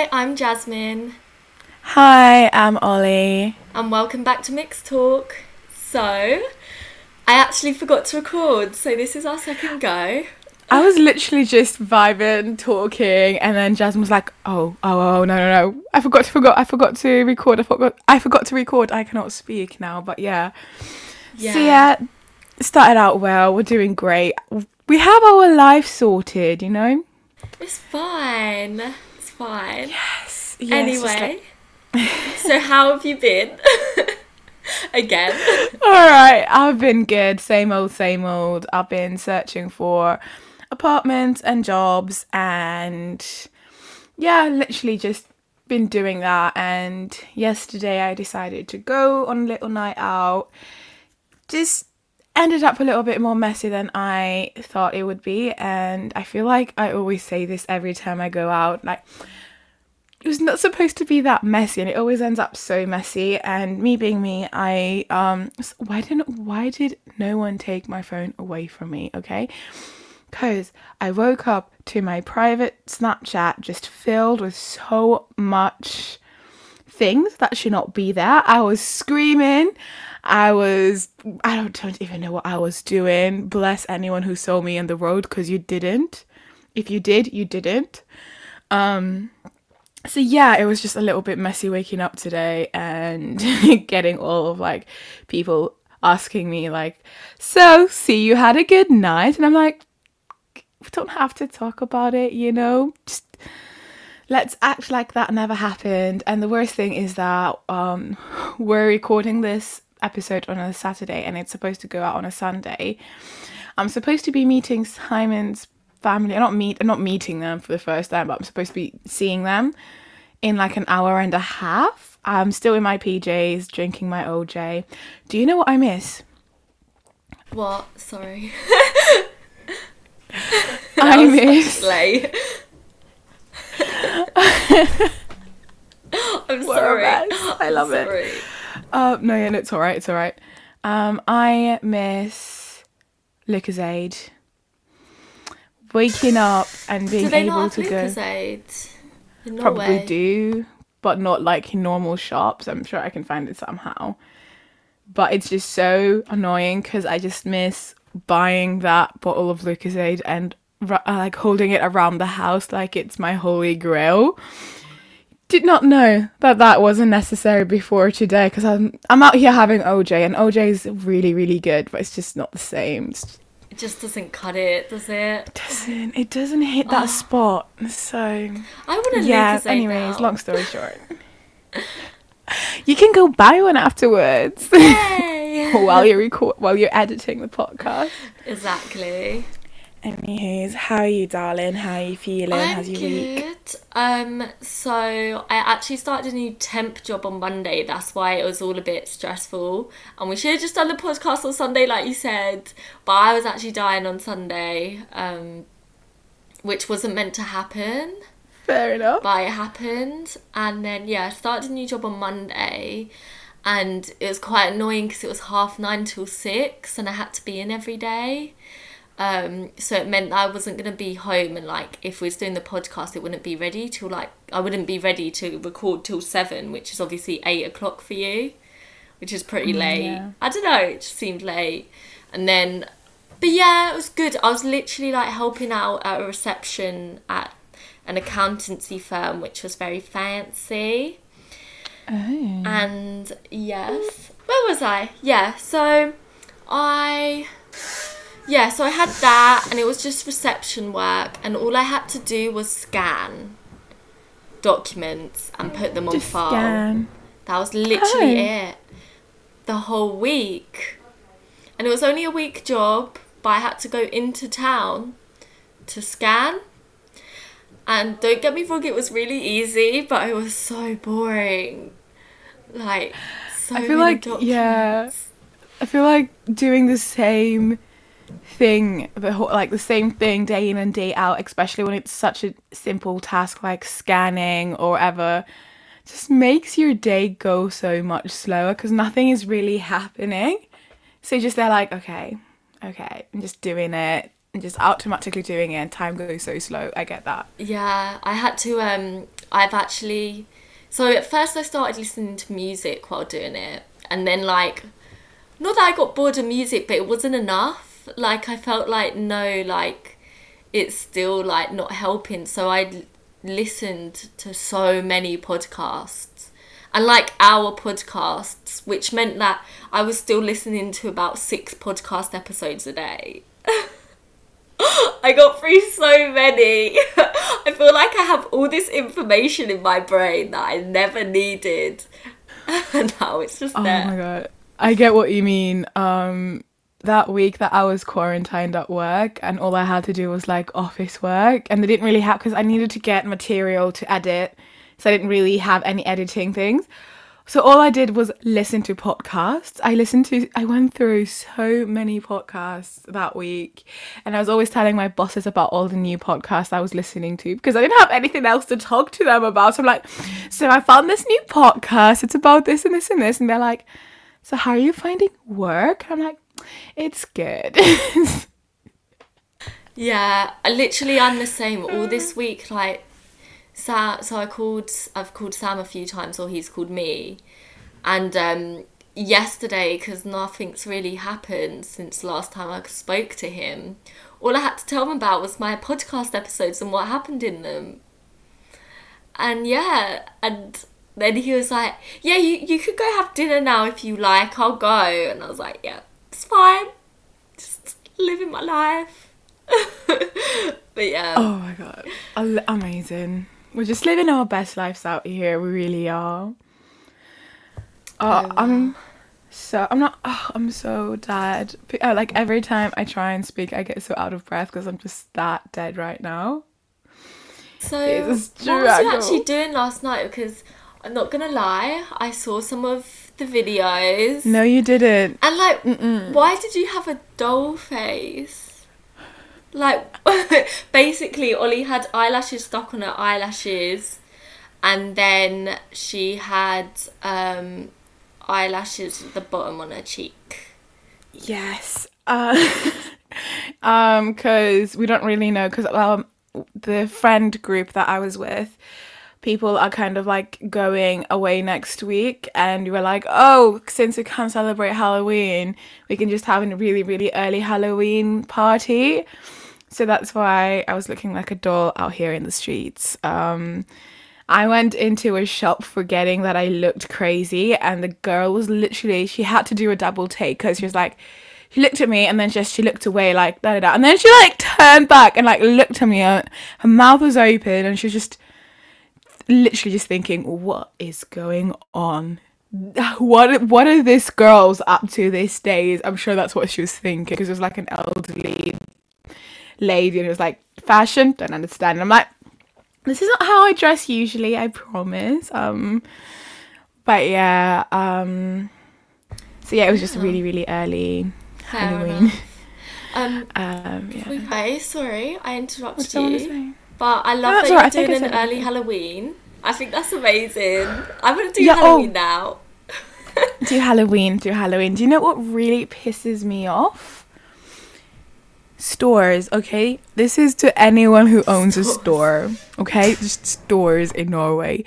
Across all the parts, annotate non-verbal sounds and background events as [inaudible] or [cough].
Hi, I'm Jasmine, Hi, I'm Ollie. and welcome back to Mixed Talk. So, I actually forgot to record, so this is our second go. I was literally just vibing, talking, and then Jasmine was like, "Oh, oh, oh, no, no, no! I forgot to forgot. I forgot to record. I forgot. I forgot to record. I cannot speak now." But yeah. Yeah. So yeah, started out well. We're doing great. We have our life sorted, you know. It's fine. Fine. Yes. yes anyway, like- [laughs] so how have you been? [laughs] Again. [laughs] All right, I've been good. Same old, same old. I've been searching for apartments and jobs, and yeah, literally just been doing that. And yesterday, I decided to go on a little night out. Just ended up a little bit more messy than I thought it would be, and I feel like I always say this every time I go out, like it was not supposed to be that messy and it always ends up so messy. And me being me i um why didn't why did no one take my phone away from me okay? Because i woke up to my private snapchat just filled with so much things that should not be there. I was screaming. I was i don't, don't even know what i was doing. Bless anyone who saw me on the road because you didn't. If you did you didn't. Um so yeah it was just a little bit messy waking up today and [laughs] getting all of like people asking me like so see you had a good night? And i'm like we don't have to talk about it you know? Just let's act like that never happened. And the worst thing is that um [laughs] we're recording this episode on a saturday and it's supposed to go out on a sunday. I'm supposed to be meeting simon's family i'm not meet i'm not meeting them for the first time but i'm supposed to be seeing them in like an hour and a half i'm still in my pjs drinking my oj do you know what i miss What? Sorry. [laughs] i miss [laughs] Late. [laughs] I'm sorry. I I'm love it. Uh, no, yeah, no, it's all right. It's all right. Um, I miss Lucozade. Waking up and being able to go. Lucozade? Probably do, but not like in normal shops. I'm sure I can find it somehow. But it's just so annoying because I just miss buying that bottle of Lucozade and uh, like holding it around the house like it's my holy grail. Did not know that that wasn't necessary before today because I'm I'm out here having OJ and OJ is really really good, but it's just not the same. It's It just doesn't cut it, does it? doesn't it doesn't hit that ah. spot. So I want to yeah. Anyways, now. long story short, [laughs] you can go buy one afterwards Yay! [laughs] while you're record while you're editing the podcast. exactly. Anyways, how are you, darling? How are you feeling? I'm How's your week? good. Um, so I actually started a new temp job on Monday. That's why it was all a bit stressful. And we should have just done the podcast on Sunday, like you said. But I was actually dying on Sunday, um, which wasn't meant to happen. Fair enough. but it happened and then yeah I started a new job on Monday and it was quite annoying because it was half nine till six and I had to be in every day um so it meant that I wasn't going to be home and like if we was doing the podcast it wouldn't be ready till like I wouldn't be ready to record till seven which is obviously eight o'clock for you which is pretty late yeah. I don't know it just seemed late and then but yeah, it was good. I was literally like helping out at a reception at an accountancy firm, which was very fancy. Oh. And yes, where was I? Yeah, so I. Yeah, so I had that, and it was just reception work, and all I had to do was scan documents and put them on Just file. scan. That was literally Oh. it. The whole week. And it was only a week job, but I had to go into town to scan. And don't get me wrong, it was really easy, but it was so boring. Like, so I feel many like yeah. I feel like doing the same thing, the whole, like the same thing day in and day out, especially when it's such a simple task like scanning or ever just makes your day go so much slower because nothing is really happening. So just they're like, okay, okay, I'm just doing it and just automatically doing it and time goes so slow. I get that. Yeah, I had to um I've actually. So at first I started listening to music while doing it, and then like, not that I got bored of music, but it wasn't enough. Like I felt like no, like it's still like not helping. So I listened to so many podcasts and like our podcasts, which meant that I was still listening to about six podcast episodes a day. [laughs] I got through so many. [laughs] I feel like I have all this information in my brain that I never needed. [laughs] and now it's just Oh there. my god. I get what you mean. Um that week that I was quarantined at work and all I had to do was like office work and they didn't really have because I needed to get material to edit. So I didn't really have any editing things. So all I did was listen to podcasts. I listened to I went through so many podcasts that week and I was always telling my bosses about all the new podcasts I was listening to because I didn't have anything else to talk to them about. So I'm like, so I found this new podcast. It's about this and this and this and they're like, "So how are you finding work?" And I'm like, "It's good." [laughs] Yeah, I literally I'm the same. All this week, like, Sam. So I called. I've called Sam a few times, or he's called me. And um, yesterday, because nothing's really happened since last time I spoke to him, all I had to tell him about was my podcast episodes and what happened in them. And yeah, and then he was like, "Yeah, you you could go have dinner now if you like. I'll go." And I was like, "Yeah, it's fine. Just living my life." [laughs] but yeah. oh my god, amazing! We're just living our best lives out here. We really are. Oh, I'm so I'm not. Oh, I'm so dead. Uh, Like every time I try and speak, I get so out of breath because I'm just that dead right now. So, what was you actually doing last night? Because I'm not gonna lie, I saw some of the videos. No, you didn't. And like, why did you have a doll face? Like, [laughs] basically, Ollie had eyelashes stuck on her eyelashes, and then she had um, eyelashes at the bottom on her cheek. Yes. Uh, [laughs] um, because we don't really know. Because um, the friend group that I was with, people are kind of like going away next week, and we were like, oh, since we can't celebrate Halloween, we can just have a really, really early Halloween party. So that's why I was looking like a doll out here in the streets. Um, I went into a shop forgetting that I looked crazy, and the girl was literally she had to do a double take because she was like, she looked at me and then just she looked away like da da da, and then she like turned back and like looked at me. And her mouth was open, and she was just literally just thinking, what is going on? What what are these girls up to these days? I'm sure that's what she was thinking because it was like an elderly lady and it was like fashion don't understand and i'm like this is not how i dress usually i promise um but yeah um so yeah it was just really really early Fair halloween. Um, [laughs] um yeah okay, sorry, I interrupted What's you. But I love that alright, I think you're I doing an early Halloween. I think that's amazing. I'm gonna do Yeah, oh. Halloween now. [laughs] do halloween do halloween. Do you know what really pisses me off? Stores okay? This is to anyone who owns a store okay? Just stores in norway.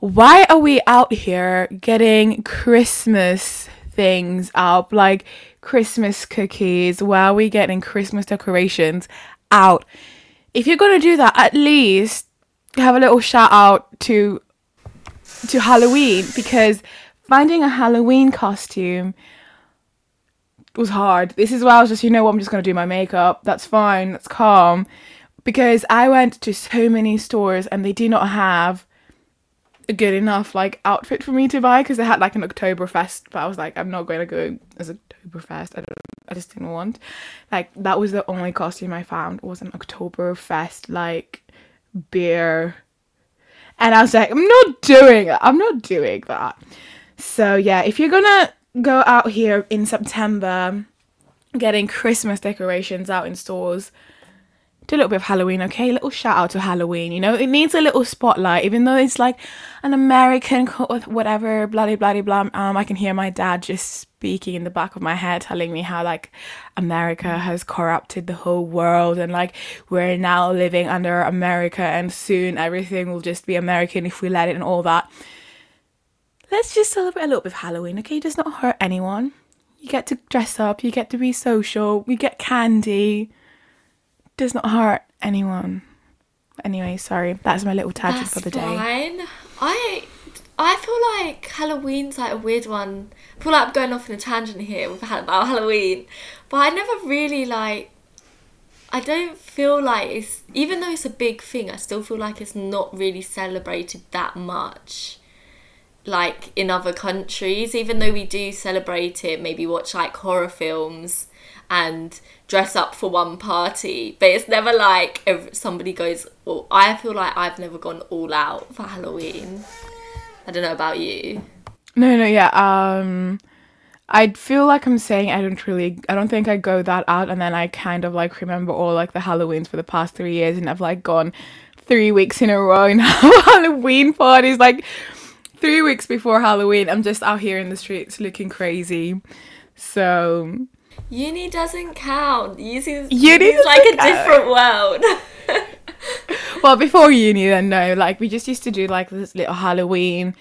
Why are we out here getting christmas things up like christmas cookies? Why are we getting christmas decorations out if you're gonna do that at least have a little shout out to to Halloween because finding a Halloween costume was hard. This is why I was just, you know what, I'm just gonna do my makeup. That's fine, that's calm. Because I went to so many stores and they do not have a good enough like outfit for me to buy because they had like an Oktoberfest, but I was like, I'm not going to go as Oktoberfest. I don't, I just didn't want. Like that was the only costume I found was an Oktoberfest like beer and I was like, I'm not doing. I'm not doing that. So yeah, if you're gonna go out here in September getting Christmas decorations out in stores, do a little bit of Halloween, okay? A little shout out to Halloween, you know? It needs a little spotlight, even though it's like an American whatever, blah blah blah. Um, I can hear my dad just speaking in the back of my head, telling me how like America has corrupted the whole world, and like we're now living under America, and soon everything will just be American if we let it, and all that. Let's just celebrate a little bit of Halloween, okay? It does not hurt anyone. You get to dress up, you get to be social, you get candy does not hurt anyone. Anyway, sorry, that's my little tangent That's for the day. fine. I I feel like Halloween's like a weird one. I feel like I'm going off on a tangent here with, about Halloween, but I never really like. I don't feel like it's even though it's a big thing. I still feel like it's not really celebrated that much, like in other countries. Even though we do celebrate it, maybe watch like horror films and dress up for one party, but it's never like if somebody goes. Well, I feel like I've never gone all out for Halloween. I don't know about you. No, no, yeah. Um, I feel like I'm saying I don't really, I don't think I go that out, and then I kind of like remember all like the Halloweens for the past three years, and I've like gone three weeks in a row in [laughs] Halloween parties, like three weeks before Halloween. I'm just out here in the streets looking crazy. So Uni doesn't count. Uni Uni's like a doesn't different world. [laughs] well, before uni, then no, like we just used to do like this little Halloween,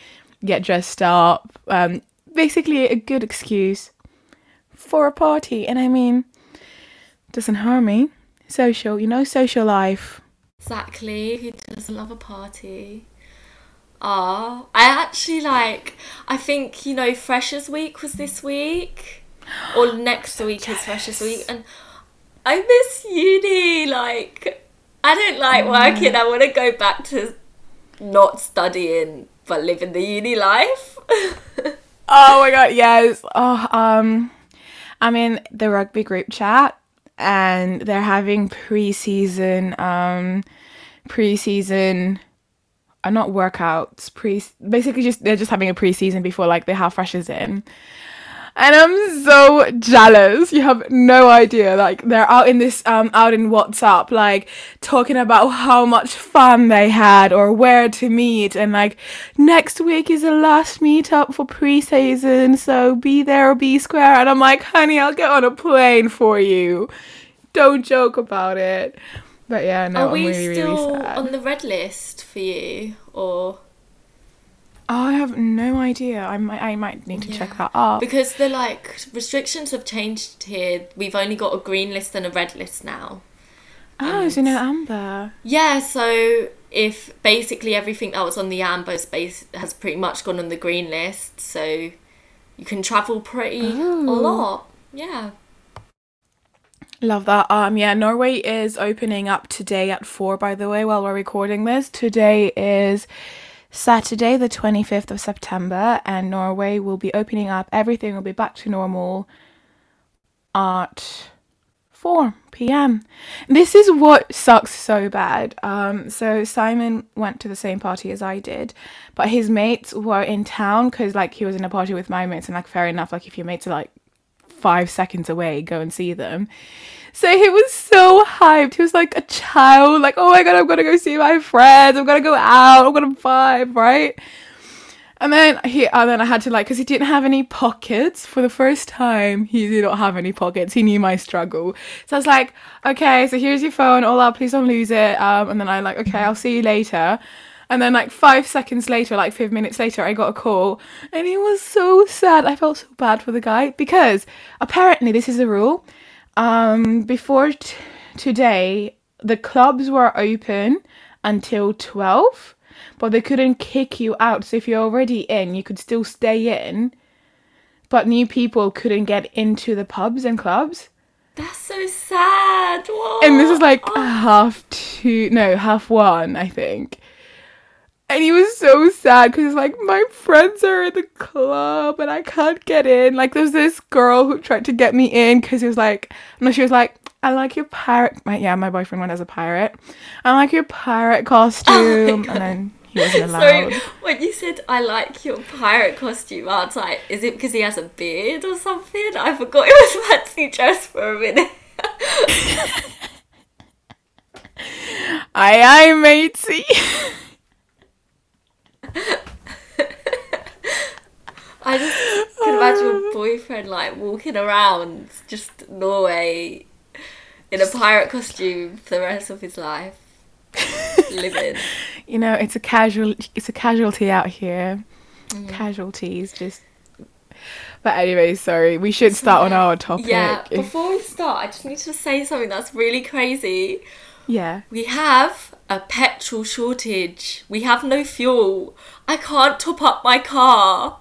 get dressed up. Um, basically a good excuse for a party, and I mean, doesn't harm me. Social, you know, social life. exactly. Who doesn't love a party? Ah, I actually like. I think you know, Freshers Week was this week, or [gasps] next week is Freshers Week, and I miss uni. Like, I don't like working. I want to go back to not studying but living the uni life. [laughs] Oh my god, yes. Oh, um, I'm in the rugby group chat, and they're having pre-season, um, pre-season. Uh, not workouts, pre basically just they're just having a pre-season before like they have freshers in. And I'm so jealous. You have no idea. Like they're out in this um out in WhatsApp like talking about how much fun they had or where to meet and like next week is the last meetup for pre-season, so be there or be square. And I'm like, honey, I'll get on a plane for you. Don't joke about it. But yeah, no, Are we really, still really on the red list for you, or Oh, I have no idea. I might, I might need to check that up. because the like restrictions have changed here? We've only got a green list and a red list now. oh, so no amber. Yeah, so if basically everything that was on the amber space has pretty much gone on the green list, so you can travel pretty a lot. Yeah. Love that. Um, yeah, Norway is opening up today at four. By the way, while we're recording this, today is Saturday, the twenty fifth of September, and Norway will be opening up. Everything will be back to normal at four p.m. This is what sucks so bad. Um, so Simon went to the same party as I did, but his mates were in town because like he was in a party with my mates, and like fair enough, like if your mates are like five seconds away, go and see them. So he was so hyped. He was like a child, like, oh my god, I'm gonna go see my friends. I'm gonna go out. I'm gonna vibe, right? And then he, and then I had to like, because he didn't have any pockets for the first time. He did not have any pockets. He knew my struggle. So I was like, okay, so here's your phone. All out, please don't lose it. Um, and then I like, okay, I'll see you later. And then like five seconds later, like five minutes later, I got a call, and he was so sad. I felt so bad for the guy because apparently this is a rule. Um, before t- today, the clubs were open until twelve but they couldn't kick you out. So if you're already in, you could still stay in, but new people couldn't get into the pubs and clubs. That's so sad. What? And this is like Oh, half two, no, half one, I think. And he was so sad because like my friends are in the club and I can't get in. Like there's this girl who tried to get me in because he was like, no, she was like, I like your pirate. My, yeah, my boyfriend went as a pirate. I like your pirate costume, [laughs] oh God. and then he wasn't [laughs] Sorry, allowed. when you said I like your pirate costume, I was like, is it because he has a beard or something? I forgot it was fancy dress for a minute. [laughs] Aye, aye, matey. I just can imagine your [laughs] boyfriend like walking around just Norway in a pirate costume for the rest of his life. Living. [laughs] You know, it's a casual. It's a casualty out here. Mm-hmm. Casualties, just. But anyway, sorry. We should start on our topic. Yeah, before we start, I just need to say something that's really crazy. Yeah. We have a petrol shortage. We have no fuel. I can't top up my car.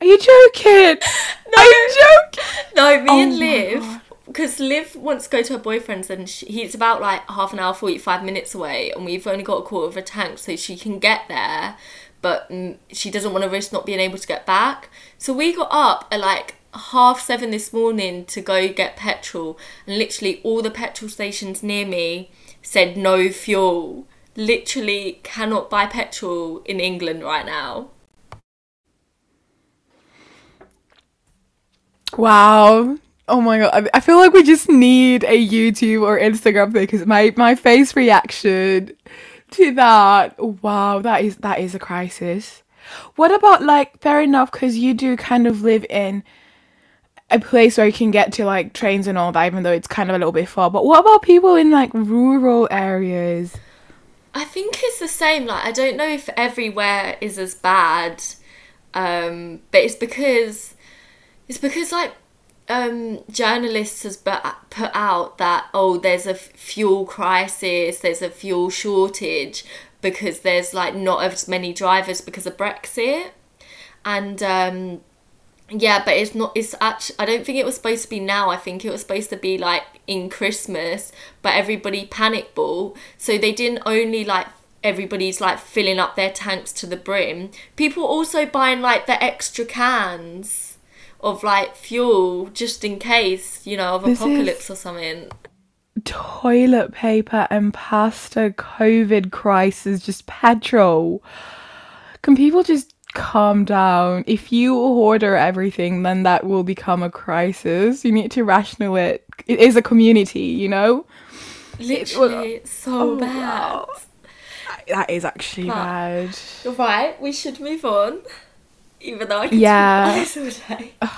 Are you joking? [laughs] No. Are you joking? No, me Oh and Liv, because Liv wants to go to her boyfriend's and she, he's about like half an hour, 45 minutes away, and we've only got a quarter of a tank, so she can get there, but mm, she doesn't want to risk not being able to get back. So we got up at like half seven this morning to go get petrol, and literally all the petrol stations near me said no fuel. Literally cannot buy petrol in England right now. Wow. Oh my god. I- feel like we just need a YouTube or Instagram thing because my, my face reaction to that. Wow, that is that is a crisis. What about like fair enough because you do kind of live in a place where you can get to like trains and all that, even though it's kind of a little bit far. But what about people in like rural areas? I think it's the same. Like, I don't know if everywhere is as bad, um, but it's because it's because like um, journalists has put out that oh, there's a fuel crisis, there's a fuel shortage because there's like not as many drivers because of Brexit, and um, yeah, but it's not. It's actually. I don't think it was supposed to be now. I think it was supposed to be like in Christmas, but everybody panic bought, so they didn't only like everybody's like filling up their tanks to the brim. People also buying like the extra cans of like fuel just in case, you know, of This is- apocalypse or something. Toilet paper and pasta, COVID crisis, just petrol. Can people just calm down? If you order everything, then that will become a crisis. You need to rational it. It is a community, you know? Literally, so Oh, bad. wow. That is actually But- bad. Right, we should move on. Even though I could Yeah. talk about this all day. [laughs]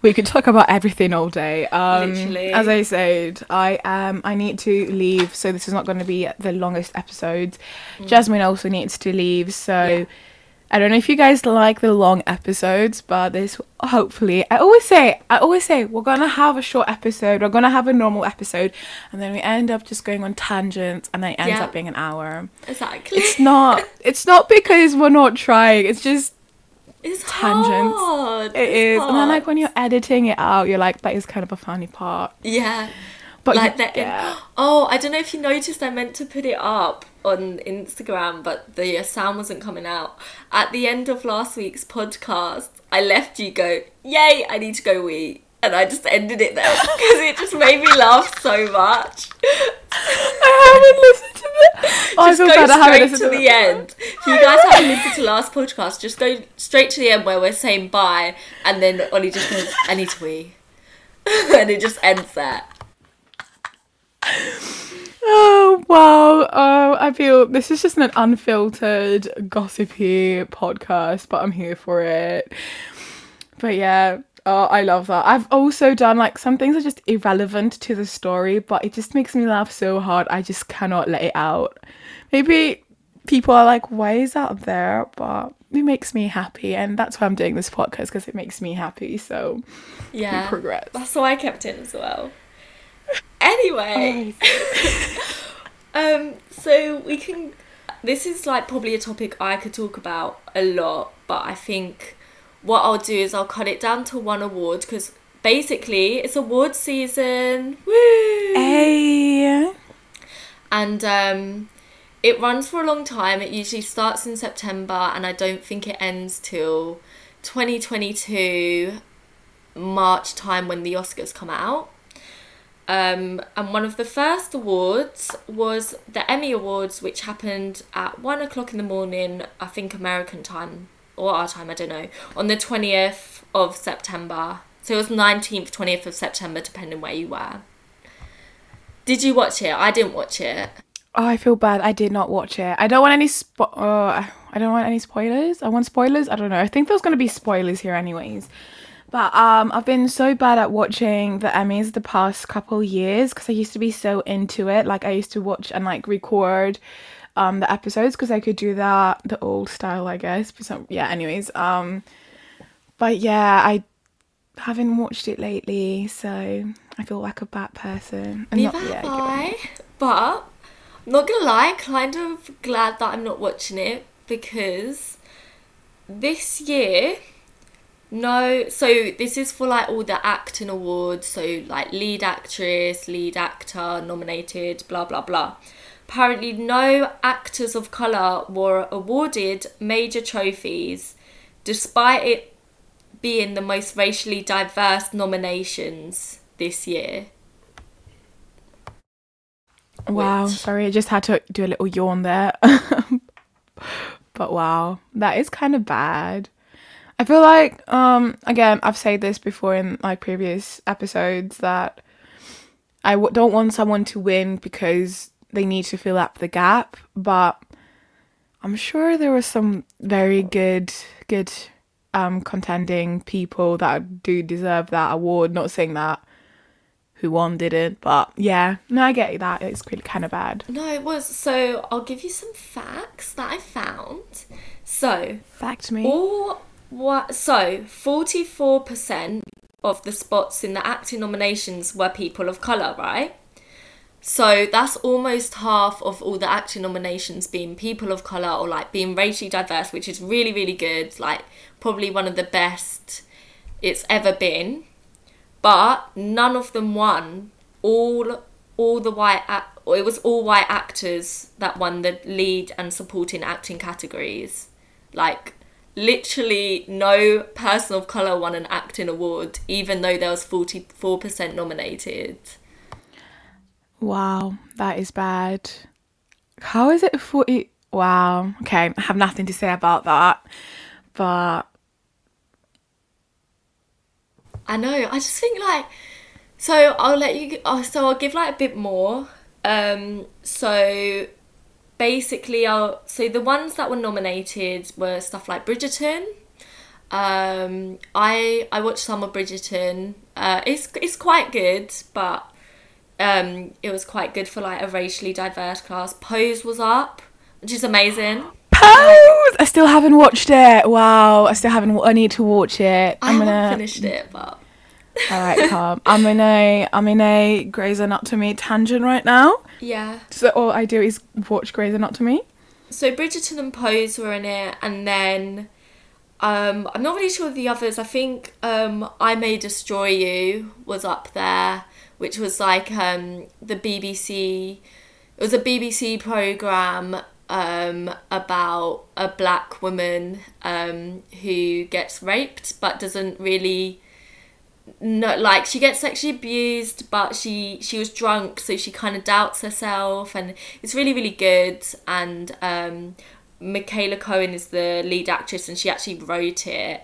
We could talk about everything all day. Um, Literally. As I said, I um I need to leave, so this is not going to be the longest episode. Jasmine also needs to leave, so Mm. Yeah. I don't know if you guys like the long episodes, but this hopefully I always say I always say we're gonna have a short episode, we're gonna have a normal episode, and then we end up just going on tangents, and then it ends Yeah. up being an hour. Exactly. It's not. [laughs] it's not because we're not trying. It's just It's tangents. hard. it It's is, and then like when you're editing it out, you're like, that is kind of a funny part. yeah, But like you- that. yeah. Oh, I don't know if you noticed. I meant to put it up on Instagram, but the uh, sound wasn't coming out. At the end of last week's podcast, I left you go, "Yay! I need to go wee," and I just ended it there [laughs] because it just made me laugh so much. I haven't listened to the. [laughs] Oh, I just feel go bad. I haven't listened to to the end. If you guys haven't listened to last podcast, just go straight to the end where we're saying bye, and then Ollie just goes, "I need to wee," [laughs] and it just ends there. [laughs] Oh wow! Oh, I feel this is just an unfiltered, gossipy podcast, but I'm here for it. But yeah, oh, I love that. I've also done like some things are just irrelevant to the story, but it just makes me laugh so hard. I just cannot let it out. Maybe people are like, "Why is that there?" But it makes me happy, and that's why I'm doing this podcast because it makes me happy. So Yeah, progress. That's why I kept it as well. Anyway, [laughs] um, so we can. This is like probably a topic I could talk about a lot, but I think what I'll do is I'll cut it down to one award because basically it's award season. Woo! Hey. and um, it runs for a long time. It usually starts in September, and I don't think it ends till 2022 March time when the Oscars come out. Um, and one of the first awards was the Emmy Awards, which happened at one o'clock in the morning, I think American time or our time, I don't know, on the 20th of September. So it was 19th, 20th of September, depending where you were. Did you watch it? I didn't watch it. Oh, I feel bad. I did not watch it. I don't want any spo- uh, I don't want any spoilers. I want spoilers. I don't know. I think there's gonna be spoilers here, anyways. But um, I've been so bad at watching the Emmys the past couple years because I used to be so into it. Like I used to watch and like record um the episodes because I could do that the old style, I guess. But some, yeah. Anyways, um, but yeah, I haven't watched it lately, so I feel like a bad person. I'm Neither not- yeah, have I get what you mean. I. But I'm not gonna lie, kind of glad that I'm not watching it because this year, no. So this is for like all the acting awards. So like lead actress, lead actor nominated, blah blah blah. Apparently, no actors of color were awarded major trophies, despite it being the most racially diverse nominations this year. Wow, Which- sorry, I just had to do a little yawn there. [laughs] but wow, that is kind of bad. I feel like, um, again, I've said this before in like previous episodes that I w- don't want someone to win because they need to fill up the gap, but I'm sure there were some very good, good, um, contending people that do deserve that award. Not saying that who won didn't, but yeah, no, I get that. It's kind of bad. No, it was. So I'll give you some facts that I found. So Fact me. all what? So forty-four percent of the spots in the acting nominations were people of color, right? So that's almost half of all the acting nominations being people of color or like being racially diverse, which is really really good. Like probably one of the best it's ever been. But none of them won. All all the white it was all white actors that won the lead and supporting acting categories. Like literally no person of color won an acting award even though there was 44% nominated. Wow, that is bad. How is it 40? Wow, okay, I have nothing to say about that. But I know. I just think like so I'll let you oh, so I'll give like a bit more. Um so basically I'll so the ones that were nominated were stuff like Bridgerton. Um I I watched some of Bridgerton. Uh it's it's quite good, but um it was quite good for like a racially diverse class. Pose was up, which is amazing. Pose! I still haven't watched it. Wow, I still haven't. I need to watch it. I I'm haven't gonna. finished it, but All right, calm. I'm in a. I'm in a Grey's Anatomy tangent right now. Yeah. So all I do is watch Grey's Anatomy. so Bridgerton and Pose were in it, and then um, I'm not really sure of the others. I think um, I May Destroy You was up there, which was like um, the BBC. It was a BBC program um, about a black woman um, who gets raped but doesn't really no like she gets sexually abused but she she was drunk so she kind of doubts herself and it's really really good and um Michaela Coel is the lead actress and she actually wrote it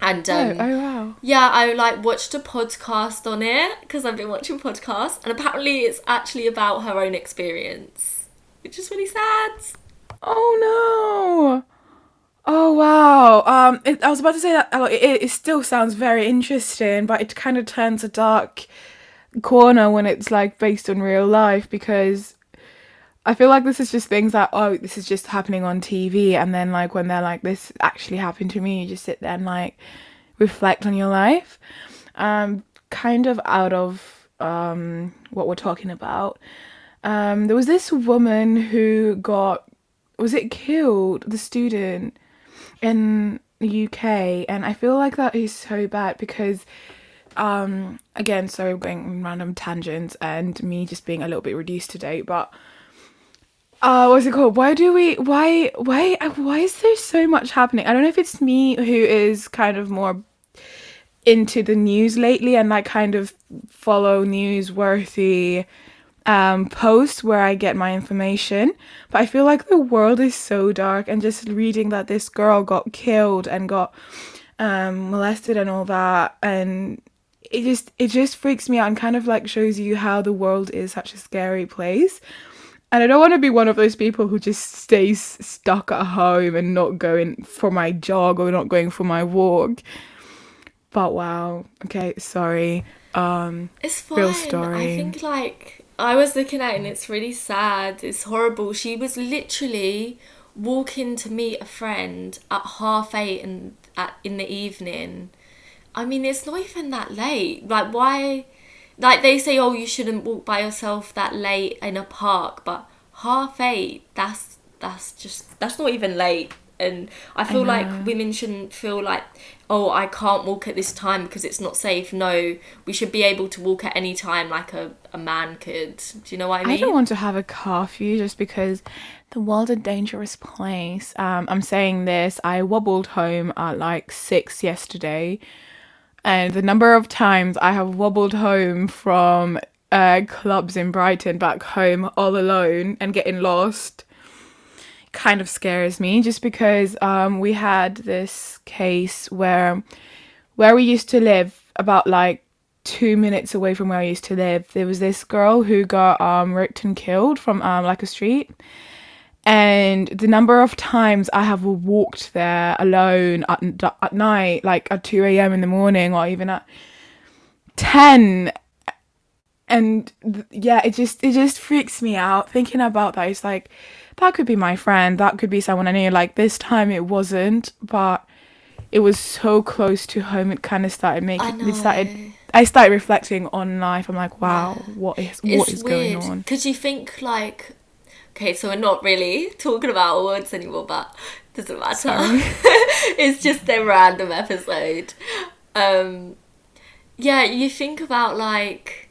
and um oh, oh wow. yeah I like watched a podcast on it because I've been watching podcasts and apparently it's actually about her own experience which is really sad Oh no. Oh wow. Um, it, I was about to say that uh, it, it still sounds very interesting, but it kind of turns a dark corner when it's like based on real life because I feel like this is just things that oh this is just happening on TV, and then like when they're like this actually happened to me, you just sit there and like reflect on your life. Um, kind of out of um what we're talking about. Um, there was this woman who got was it killed the student in the UK and I feel like that is so bad because um again sorry going on random tangents and me just being a little bit reduced today but uh what's it called? Why do we why why why is there so much happening? I don't know if it's me who is kind of more into the news lately and like kind of follow newsworthy um, posts where I get my information. But I feel like the world is so dark, and just reading that this girl got killed and got um, molested and all that, and it just it just freaks me out and kind of like shows you how the world is such a scary place. And I don't want to be one of those people who just stays stuck at home and not going for my jog or not going for my walk. But wow. Okay, sorry. Um It's fine. Real story. I think like I was looking at it and it's really sad. It's horrible. She was literally walking to meet a friend at half eight and at in the evening. I mean, it's not even that late. Like, why? Like they say, oh, you shouldn't walk by yourself that late in a park, but half eight. That's that's just that's not even late. And I feel know. like women shouldn't feel like, oh, I can't walk at this time because it's not safe. No, we should be able to walk at any time like a, a man could. Do you know what I mean? I don't want to have a curfew just because the world's a dangerous place. Um, I'm saying this. I wobbled home at like six yesterday, and the number of times I have wobbled home from uh, clubs in Brighton back home all alone and getting lost kind of scares me just because um, we had this case where where we used to live about like two minutes away from where I used to live. There was this girl who got um, raped and killed from um, like a street. And the number of times I have walked there alone at, at night like at 2 a.m in the morning or even at 10 and yeah it just it just freaks me out thinking about that. It's like that could be my friend. That could be someone i knew. Like this time it wasn't but it was so close to home. It kind of started making it started i started reflecting on life. I'm like wow what is what is going on? Because you think like, okay, so we're not really talking about awards anymore, but it doesn't matter. [laughs] It's just a random episode. Um, yeah, you think about like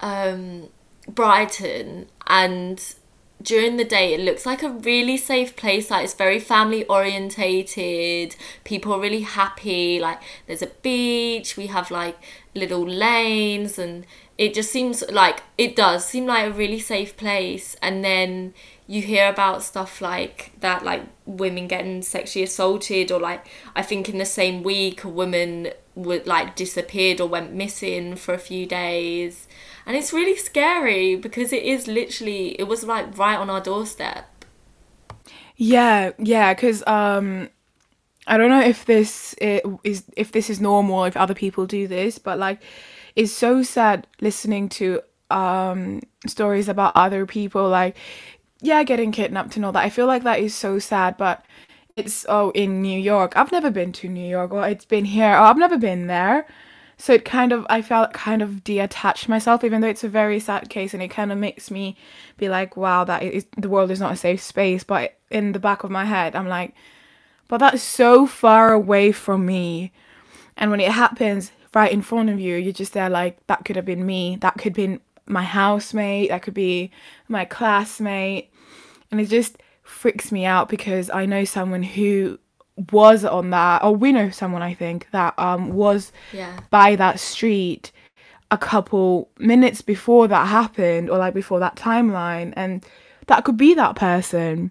um, Brighton and during the day it looks like a really safe place like it's very family orientated people are really happy like there's a beach we have like little lanes and it just seems like it does seem like a really safe place. And then you hear about stuff like that like women getting sexually assaulted or like i think in the same week a woman would like disappeared or went missing for a few days and it's really scary because it is literally it was like right on our doorstep Yeah, yeah, because um, I don't know if this is if this is normal, if other people do this, but like, it's so sad listening to um stories about other people like, yeah, getting kidnapped and all that. I feel like that is so sad, but it's oh in New York. I've never been to New York, or it's been here. Oh, I've never been there. So it kind of I felt kind of detached myself, even though it's a very sad case, and it kind of makes me be like, wow, that is the world is not a safe space. But in the back of my head, I'm like, but that's so far away from me. And when it happens right in front of you, you're just there like that could have been me. That could have been my housemate. That could be my classmate. And it just freaks me out because I know someone who was on that, or we know someone I think that um was yeah. by that street a couple minutes before that happened or like before that timeline and that could be that person.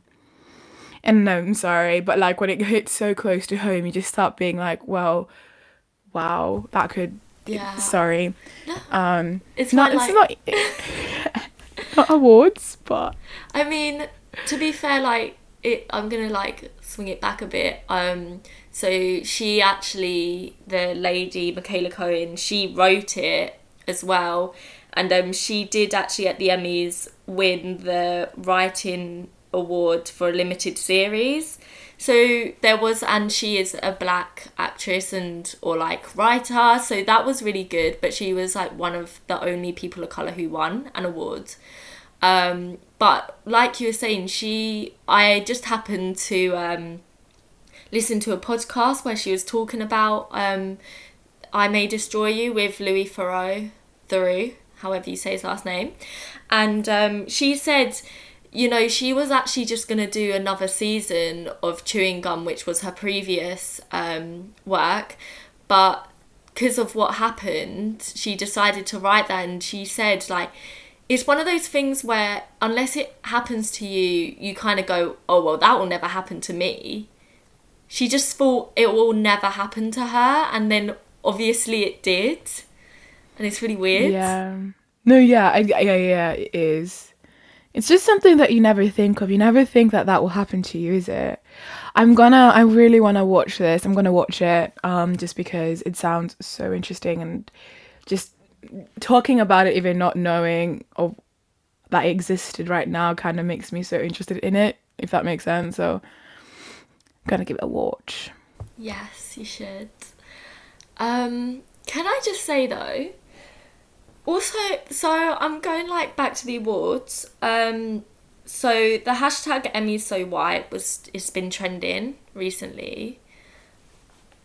And no i'm sorry but like when it [laughs] hits so close to home you just start being like well wow that could yeah. sorry. Um it's not not it's [laughs] not not awards but I mean, [laughs] to be fair, like it, I'm gonna like swing it back a bit. Um, so she actually, the lady Michaela Coel, she wrote it as well, and um, she did actually at the Emmys win the writing award for a limited series. So there was, and she is a black actress and or like writer, so that was really good. But she was like one of the only people of color who won an award. Um, but like you were saying, she I just happened to um, listen to a podcast where she was talking about um, I May Destroy You with Louis Theroux, Theroux, however you say his last name, and um, she said. You know, she was actually just going to do another season of Chewing Gum, which was her previous um, work. But because of what happened, she decided to write that. And she said, like, it's one of those things where unless it happens to you, you kind of go, oh, well, that will never happen to me. She just thought it will never happen to her, and then obviously it did. and it's really weird. Yeah. No, yeah, I, yeah, yeah, it is. It's just something that you never think of. You never think that that will happen to you, is it? I'm gonna, I really want to watch this. I'm gonna watch it, um, just because it sounds so interesting and just talking about it, even not knowing of that it existed right now, kind of makes me so interested in it. If that makes sense. So, I'm gonna give it a watch. Yes, you should. Um, can I just say though? Also, so I'm going like back to the awards. Um, so the hashtag Emmys so white was it's been trending recently.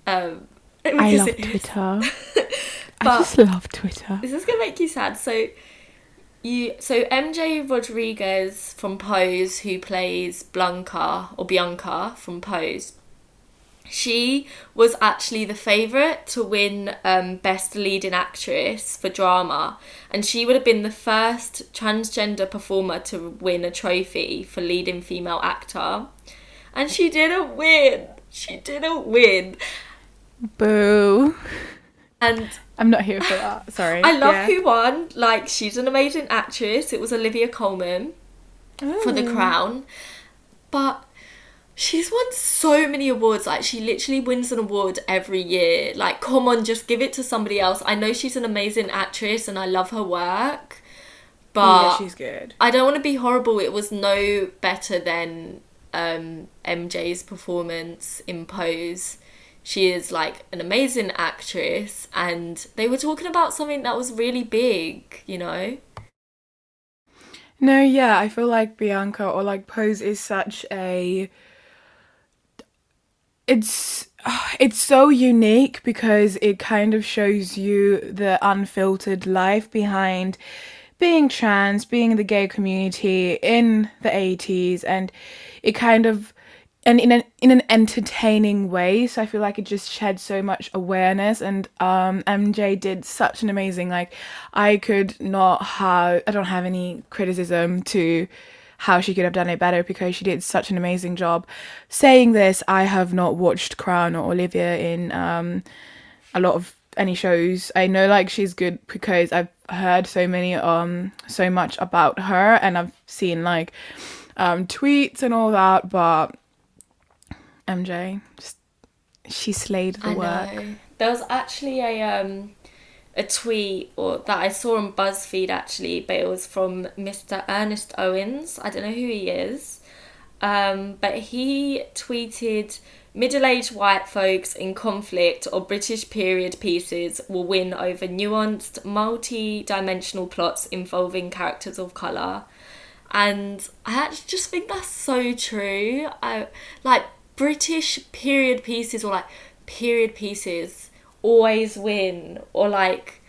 Um, [laughs] I love it [laughs] Twitter. I just love Twitter. This is gonna make you sad. So you so MJ Rodriguez from Pose, who plays Blanca or Bianca from Pose. She was actually the favourite to win um, Best Leading Actress for drama, and she would have been the first transgender performer to win a trophy for leading female actor. And she didn't win. She didn't win. Boo. And I'm not here for that. Sorry. I love Yeah. who won. Like, she's an amazing actress. It was Olivia Colman for The Crown. But she's won so many awards. Like, she literally wins an award every year. Like, come on, just give it to somebody else. I know she's an amazing actress and I love her work. But yeah, she's good. I don't want to be horrible. It was no better than um, MJ's performance in Pose. She is like an amazing actress, and they were talking about something that was really big, you know? No, yeah, I feel like Bianca or like Pose is such a it's [sighs] it's so unique because it kind of shows you the unfiltered life behind being trans, being in the gay community in the 80s and it kind of and in an in an entertaining way. So i feel like it just shed so much awareness. And um mj did such an amazing like i could not have i don't have any criticism to how she could have done it better because she did such an amazing job. Saying this i have not watched crown or olivia in um a lot of any shows. I know like she's good because i've heard so many um so much about her and i've seen like um tweets and all that but MJ. Just she slayed the I work. know. There was actually a um a tweet or that I saw on BuzzFeed actually, but it was from Mr. Ernest Owens. I don't know who he is. Um, but he tweeted middle-aged white folks in conflict or British period pieces will win over nuanced, multi-dimensional plots involving characters of colour. And I actually just think that's so true. I like British period pieces or like period pieces always win or like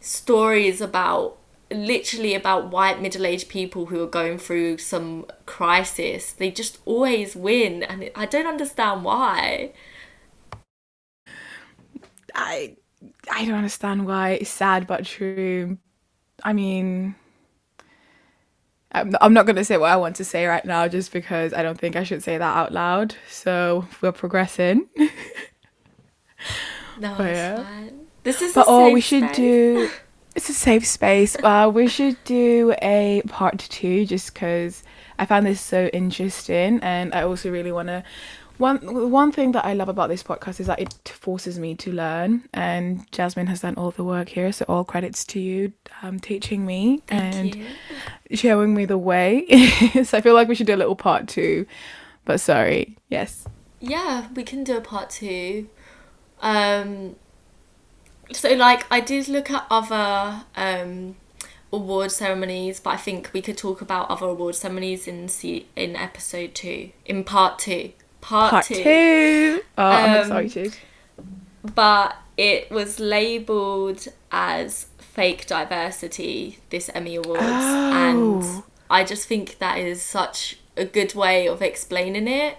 stories about literally about white middle-aged people who are going through some crisis they just always win and i don't understand why I I don't understand why. It's sad but true. I mean, I'm, I'm not going to say what I want to say right now just because I don't think I should say that out loud. So we're progressing. [laughs] no it's yeah. fine this is But oh, we should space. do. [laughs] It's a safe space. Uh, we should do a part two just because I found this so interesting, and I also really want to. One one thing that I love about this podcast is that it forces me to learn, and Jasmine has done all the work here. So all credits to you, um, teaching me Thank and you. showing me the way. [laughs] so I feel like we should do a little part two. But sorry, yes. Yeah, we can do a part two. Um, so like I did look at other um award ceremonies, but I think we could talk about other award ceremonies in se- in episode two, in part two. Part, Part two. two. Oh, I'm Um, excited. But it was labelled as fake diversity, this Emmy Awards. And Oh. I just think that is such a good way of explaining it.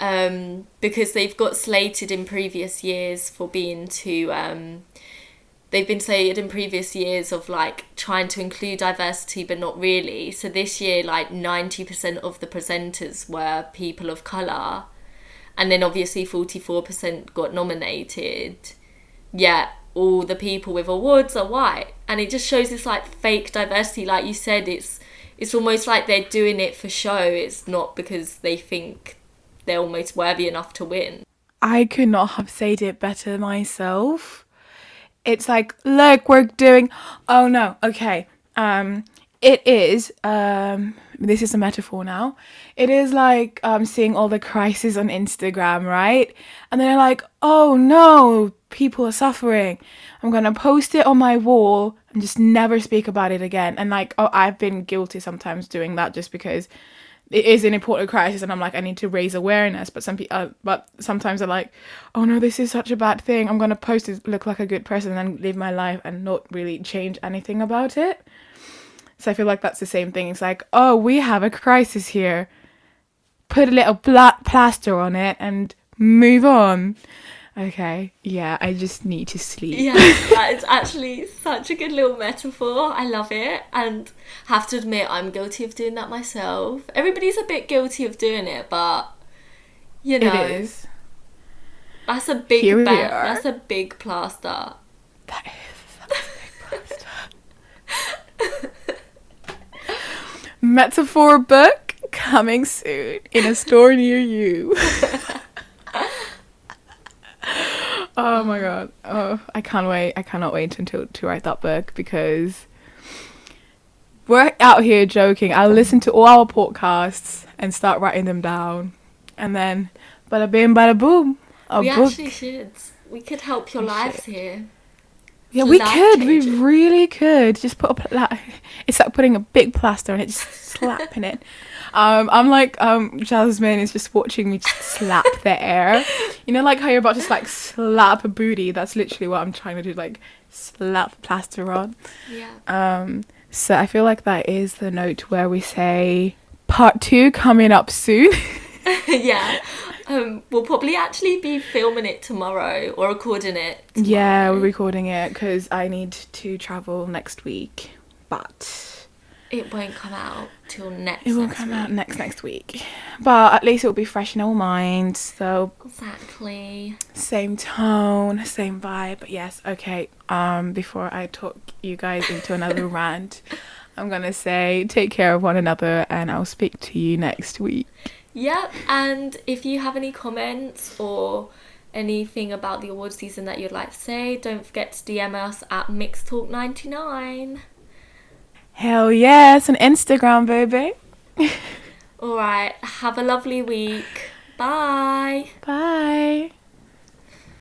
Um, because they've got slated in previous years for being too um, they've been slated in previous years of like trying to include diversity but not really so this year like 90% of the presenters were people of color and then obviously 44% got nominated yet all the people with awards are white, and it just shows this like fake diversity. Like you said, it's it's almost like they're doing it for show. It's not because they think they're almost worthy enough to win. I could not have said it better myself. It's like, look, we're doing. Oh no, okay. Um, it is. Um, this is a metaphor now. It is like um seeing all the crises on Instagram, right? And they're like, oh no, people are suffering. I'm gonna post it on my wall and just never speak about it again. And like, oh, I've been guilty sometimes doing that just because it is an important crisis and i'm like i need to raise awareness. But some people uh, but sometimes they're like oh no this is such a bad thing. I'm going to post to look like a good person and live my life and not really change anything about it. So i feel like that's the same thing. It's like oh we have a crisis here. Put a little bla- plaster on it and move on Okay, yeah, I just need to sleep. Yeah, [laughs] that is actually such a good little metaphor. I love it. And have to admit, I'm guilty of doing that myself. Everybody's a bit guilty of doing it, but you know, it is. That's a big Here we ba- are. That's a big plaster. That is that's a big plaster. [laughs] Metaphor book coming soon in a store near you. [laughs] oh my god. Oh, I can't wait. I cannot wait until to write that book because we're out here joking. I'll listen to all our podcasts and start writing them down. And then bada bing bada boom. A we book. actually should. We could help your We lives should. here. Yeah, we could. We really could. Just put a pla- [laughs] it's like putting a big plaster on it, just [laughs] slapping it. Um, I'm like um, Jasmine is just watching me just slap the air. You know, like how you're about to just like slap a booty. That's literally what I'm trying to do. Like slap plaster on. Yeah. Um, so I feel like that is the note where we say part two coming up soon. [laughs] yeah. Um, we'll probably actually be filming it tomorrow or recording it. yeah, we're recording it because I need to travel next week, but. It won't come out till next. It will next come week. out next next week, but at least it will be fresh in our minds. So Exactly. same tone, same vibe. But yes, okay. Um, before I talk you guys into another [laughs] rant, I'm gonna say take care of one another, and I'll speak to you next week. Yep. And if you have any comments or anything about the award season that you'd like to say, don't forget to DM us at MixTalk99. Hell yes, on Instagram, baby. [laughs] All right. Have a lovely week. Bye. Bye.